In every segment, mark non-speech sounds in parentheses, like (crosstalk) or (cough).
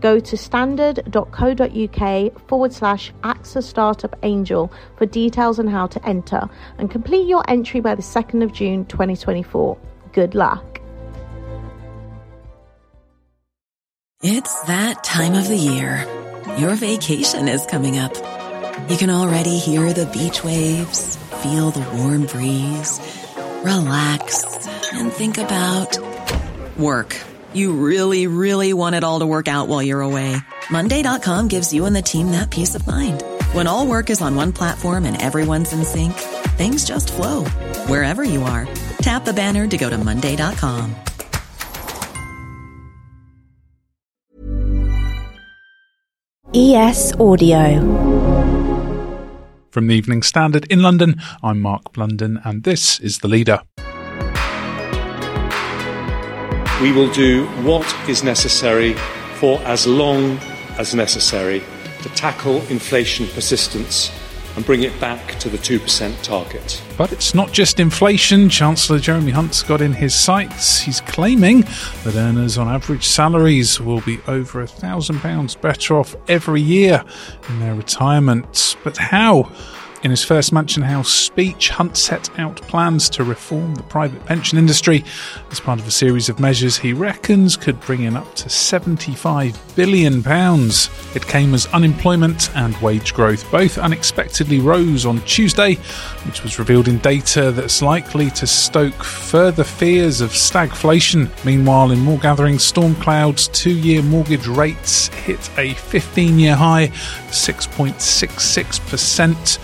Go to standard.co.uk forward slash AXA Startup Angel for details on how to enter and complete your entry by the 2nd of June 2024 good luck. It's that time of the year. Your vacation is coming up. You can already hear the beach waves, feel the warm breeze, relax, and think about work. You really, really want it all to work out while you're away. Monday.com gives you and the team that peace of mind. When all work is on one platform and everyone's in sync, things just flow wherever you are. Tap the banner to go to Monday.com. ES Audio. From the Evening Standard in London, I'm Mark Blunden, and this is The Leader. We will do what is necessary for as long as necessary to tackle inflation persistence and bring it back to the 2% target. But it's not just inflation. Chancellor Jeremy Hunt's got in his sights. He's claiming that earners on average salaries will be over a £1,000 better off every year in their retirement. But how? In his first Mansion House speech, Hunt set out plans to reform the private pension industry as part of a series of measures he reckons could bring in up to £75 billion. It came as unemployment and wage growth both unexpectedly rose on Tuesday, which was revealed in data that's likely to stoke further fears of stagflation. Meanwhile, in more gathering storm clouds, two year mortgage rates hit a 15 year high, 6.66%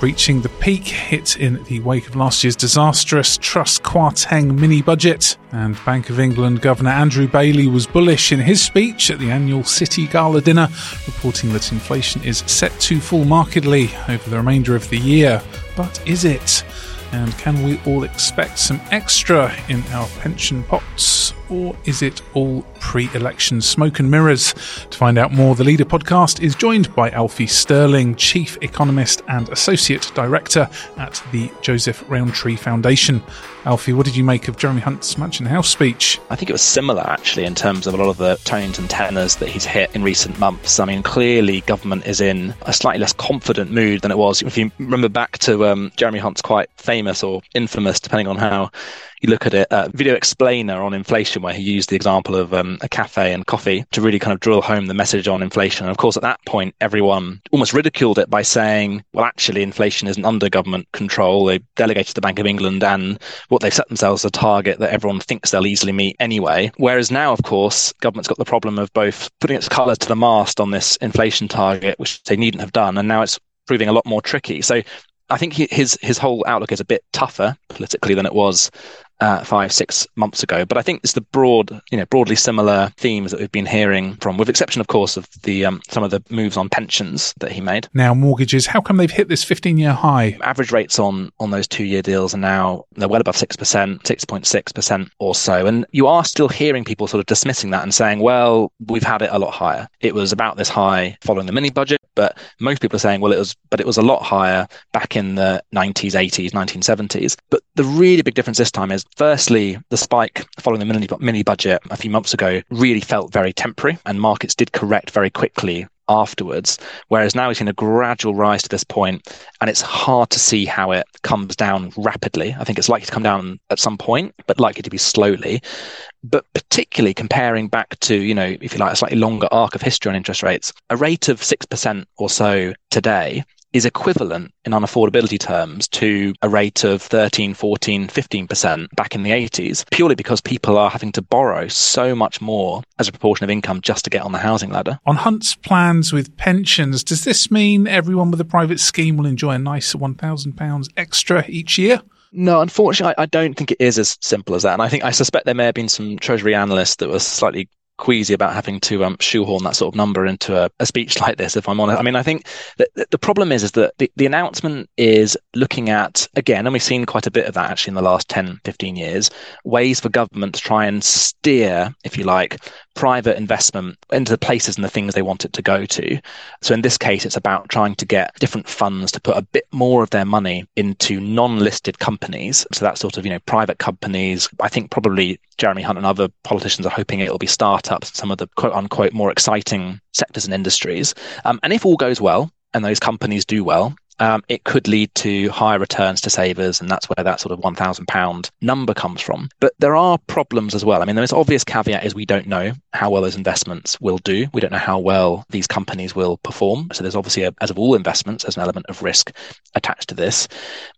reaching the peak hit in the wake of last year's disastrous Truss Kwarteng mini budget. And Bank of England Governor Andrew Bailey was bullish in his speech at the annual City Gala dinner, reporting that inflation is set to fall markedly over the remainder of the year. But is it? And can we all expect some extra in our pension pots? Or is it all pre election smoke and mirrors? To find out more, the Leader podcast is joined by Alfie Stirling, Chief Economist and Associate Director at the Joseph Rowntree Foundation. Alfie, what did you make of Jeremy Hunt's Mansion House speech? I think it was similar, actually, in terms of a lot of the tones and tenors that he's hit in recent months. I mean, clearly, government is in a slightly less confident mood than it was. If you remember back to um, Jeremy Hunt's quite famous or infamous, depending on how you look at it, uh, video explainer on inflation, where he used the example of um, a cafe and coffee to really kind of drill home the message on inflation. And of course, at that point, everyone almost ridiculed it by saying, well, actually, inflation isn't under government control. They delegated to the Bank of England and what they've set themselves a target that everyone thinks they'll easily meet anyway. Whereas now, of course, government's got the problem of both putting its colour to the mast on this inflation target, which they needn't have done, and now it's proving a lot more tricky. So I think his his whole outlook is a bit tougher politically than it was uh, five, six months ago. But I think it's the broad, you know, broadly similar themes that we've been hearing from, with exception, of course, of the um, some of the moves on pensions that he made. Now, mortgages, how come they've hit this 15-year high? Average rates on on those two-year deals are now they're well above six percent, six point six percent or so, and you are still hearing people sort of dismissing that and saying, well, we've had it a lot higher. It was about this high following the mini budget, but most people are saying, well, it was, but it was a lot higher back in the 90s, 80s, 1970s. But the really big difference this time is Firstly, the spike following the mini, mini budget a few months ago really felt very temporary, and markets did correct very quickly afterwards. Whereas now we've seen a gradual rise to this point, and it's hard to see how it comes down rapidly. I think it's likely to come down at some point, but likely to be slowly. But particularly comparing back to, you know, if you like, a slightly longer arc of history on interest rates, a rate of 6% or so today is equivalent in unaffordability terms to a rate of 13, 14, 15% back in the 80s, purely because people are having to borrow so much more as a proportion of income just to get on the housing ladder. On Hunt's plans with pensions, does this mean everyone with a private scheme will enjoy a nice £1,000 extra each year? No, unfortunately, I don't think it is as simple as that. And I think I suspect there may have been some Treasury analysts that were slightly queasy about having to um, shoehorn that sort of number into a, a, speech like this, if I'm honest. I mean, I think the problem is, is that the, the announcement is looking at, again, and we've seen quite a bit of that actually in the last 10, 15 years, ways for government to try and steer, if you like, private investment into the places and the things they want it to go to. So in this case, it's about trying to get different funds to put a bit more of their money into non-listed companies. So that sort of, you know, private companies. I think probably Jeremy Hunt and other politicians are hoping it'll be startups, some of the quote unquote more exciting sectors and industries. Um, and if all goes well, and those companies do well, um, it could lead to higher returns to savers, and that's where that sort of one thousand pound number comes from. But there are problems as well. I mean, the most obvious caveat is we don't know how well those investments will do. We don't know how well these companies will perform. So there's obviously, a, as of all investments, there's an element of risk attached to this.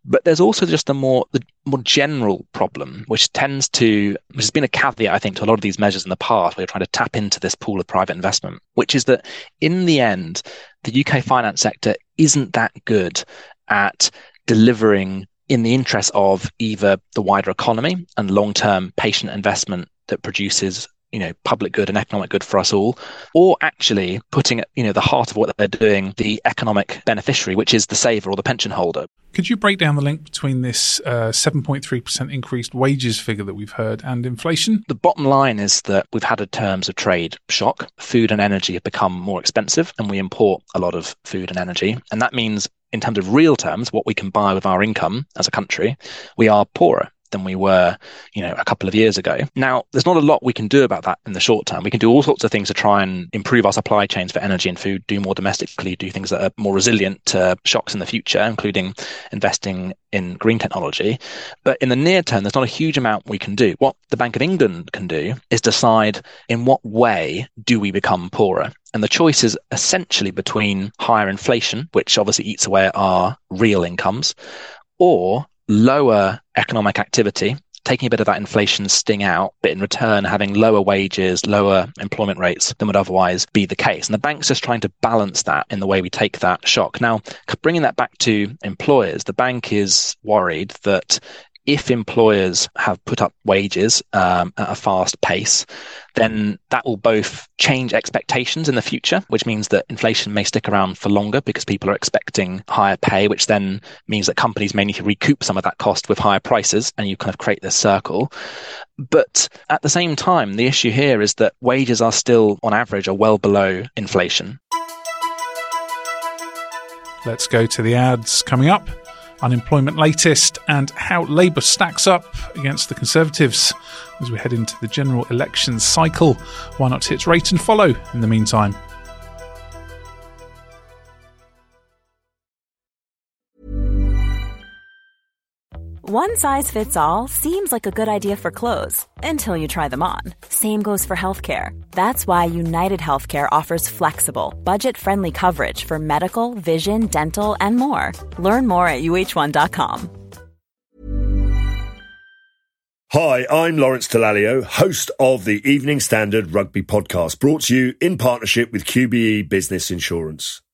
But there's also just a more the more general problem, which tends to, which has been a caveat, I think, to a lot of these measures in the past, where you're trying to tap into this pool of private investment, which is that in the end, the UK finance sector isn't that good at delivering in the interest of either the wider economy and long term patient investment that produces you know public good and economic good for us all or actually putting at you know the heart of what they're doing the economic beneficiary which is the saver or the pension holder could you break down the link between this uh, 7.3% increased wages figure that we've heard and inflation? The bottom line is that we've had a terms of trade shock. Food and energy have become more expensive, and we import a lot of food and energy. And that means, in terms of real terms, what we can buy with our income as a country, we are poorer than we were, you know, a couple of years ago. Now, there's not a lot we can do about that in the short term. We can do all sorts of things to try and improve our supply chains for energy and food, do more domestically, do things that are more resilient to shocks in the future, including investing in green technology. But in the near term, there's not a huge amount we can do. What the Bank of England can do is decide in what way do we become poorer. And the choice is essentially between higher inflation, which obviously eats away at our real incomes, or lower economic activity, taking a bit of that inflation sting out, but in return having lower wages, lower employment rates than would otherwise be the case. And the bank's just trying to balance that in the way we take that shock. Now, bringing that back to employers, the bank is worried that if employers have put up wages um, at a fast pace, then that will both change expectations in the future, which means that inflation may stick around for longer because people are expecting higher pay, which then means that companies may need to recoup some of that cost with higher prices, and you kind of create this circle. But at the same time, the issue here is that wages are still, on average, are well below inflation. Let's go to the ads coming up unemployment latest, and how Labour stacks up against the Conservatives as we head into the general election cycle. Why not hit rate and follow in the meantime? One size fits all seems like a good idea for clothes until you try them on. Same goes for healthcare. That's why United Healthcare offers flexible, budget friendly coverage for medical, vision, dental, and more. Learn more at uh1.com. Hi, I'm Lawrence Dallaglio, host of the Evening Standard Rugby Podcast, brought to you in partnership with QBE Business Insurance.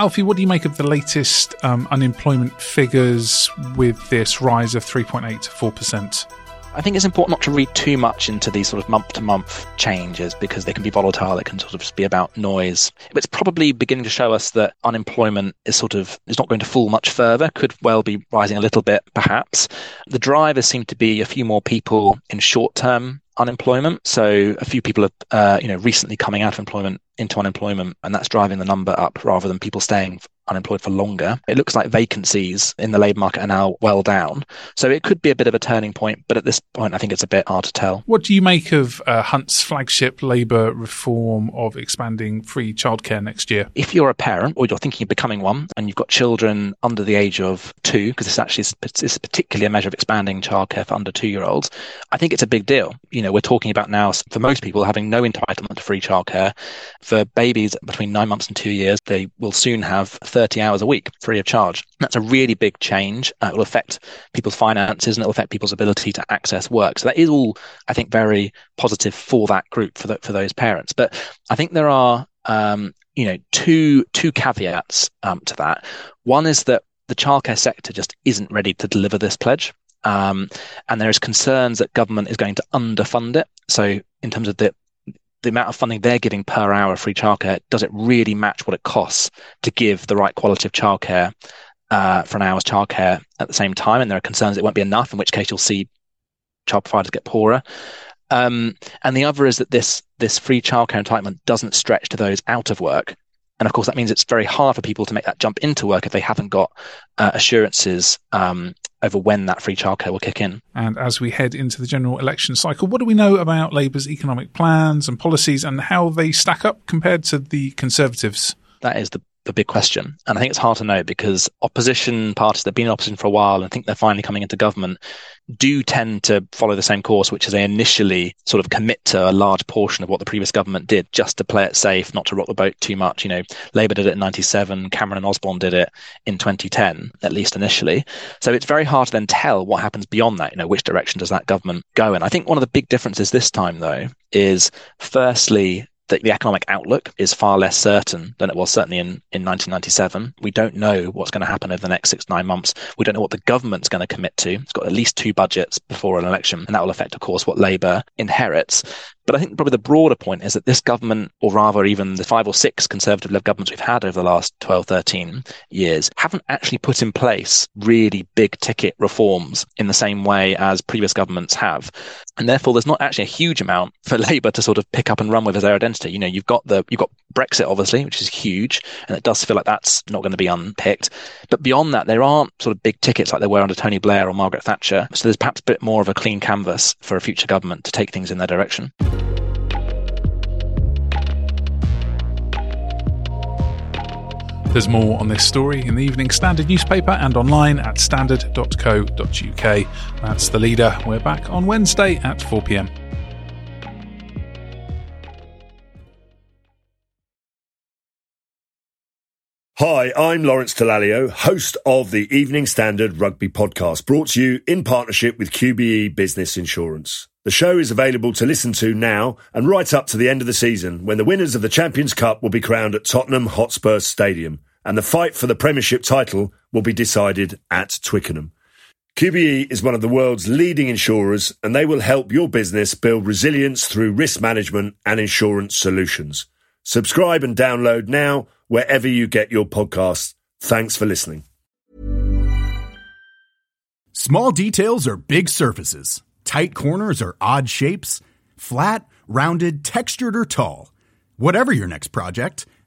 Alfie, what do you make of the latest um, unemployment figures with this rise of 3.8 to 4%? I think it's important not to read too much into these sort of month to month changes because they can be volatile. They can sort of just be about noise. It's probably beginning to show us that unemployment is sort of is not going to fall much further. Could well be rising a little bit, perhaps. The drivers seem to be a few more people in short term unemployment. So a few people are, uh, you know, recently coming out of employment into unemployment, and that's driving the number up rather than people staying unemployed for longer. It looks like vacancies in the labour market are now well down. So it could be a bit of a turning point, but at this point, I think it's a bit hard to tell. What do you make of uh, Hunt's flagship Labour reform of expanding free childcare next year? If you're a parent or you're thinking of becoming one and you've got children under the age of two, because this actually is, is particularly a measure of expanding childcare for under two year olds, I think it's a big deal. You know, we're talking about now, for most people, having no entitlement to free childcare. For babies between nine months and two years, they will soon have 30 hours a week free of charge. That's a really big change. Uh, it will affect people's finances and it will affect people's ability to access work. So that is all, I think, very positive for that group, for, the, for those parents. But I think there are, um, you know, two, two caveats um, to that. One is that the childcare sector just isn't ready to deliver this pledge. Um, and there is concerns that government is going to underfund it. So in terms of the the amount of funding they're giving per hour free childcare, does it really match what it costs to give the right quality of childcare uh, for an hour's childcare at the same time? And there are concerns it won't be enough, in which case you'll see child providers get poorer. Um, and the other is that this this free childcare entitlement doesn't stretch to those out of work. And of course, that means it's very hard for people to make that jump into work if they haven't got uh, assurances um, over when that free childcare will kick in. And as we head into the general election cycle, what do we know about Labour's economic plans and policies and how they stack up compared to the Conservatives? That is the the big question. And I think it's hard to know because opposition parties that have been in opposition for a while and think they're finally coming into government do tend to follow the same course, which is they initially sort of commit to a large portion of what the previous government did just to play it safe, not to rock the boat too much. You know, Labour did it in 97, Cameron and Osborne did it in 2010, at least initially. So it's very hard to then tell what happens beyond that. You know, which direction does that government go in? I think one of the big differences this time, though, is firstly, the, the economic outlook is far less certain than it was certainly in, in 1997. We don't know what's going to happen over the next six, nine months. We don't know what the government's going to commit to. It's got at least two budgets before an election, and that will affect, of course, what Labour inherits. But I think probably the broader point is that this government, or rather even the five or six conservative led governments we've had over the last 12, 13 years, haven't actually put in place really big ticket reforms in the same way as previous governments have. And therefore, there's not actually a huge amount for (laughs) Labour to sort of pick up and run with as their identity. You know, you've got the, you've got Brexit, obviously, which is huge. And it does feel like that's not going to be unpicked. But beyond that, there aren't sort of big tickets like there were under Tony Blair or Margaret Thatcher. So there's perhaps a bit more of a clean canvas for a future government to take things in their direction. There's more on this story in the Evening Standard newspaper and online at standard.co.uk. That's the leader. We're back on Wednesday at 4 pm. Hi, I'm Lawrence Dallaglio, host of the Evening Standard Rugby Podcast, brought to you in partnership with QBE Business Insurance. The show is available to listen to now and right up to the end of the season when the winners of the Champions Cup will be crowned at Tottenham Hotspur Stadium and the fight for the Premiership title will be decided at Twickenham. QBE is one of the world's leading insurers and they will help your business build resilience through risk management and insurance solutions. Subscribe and download now wherever you get your podcasts. Thanks for listening. Small details are big surfaces, tight corners are odd shapes, flat, rounded, textured, or tall. Whatever your next project,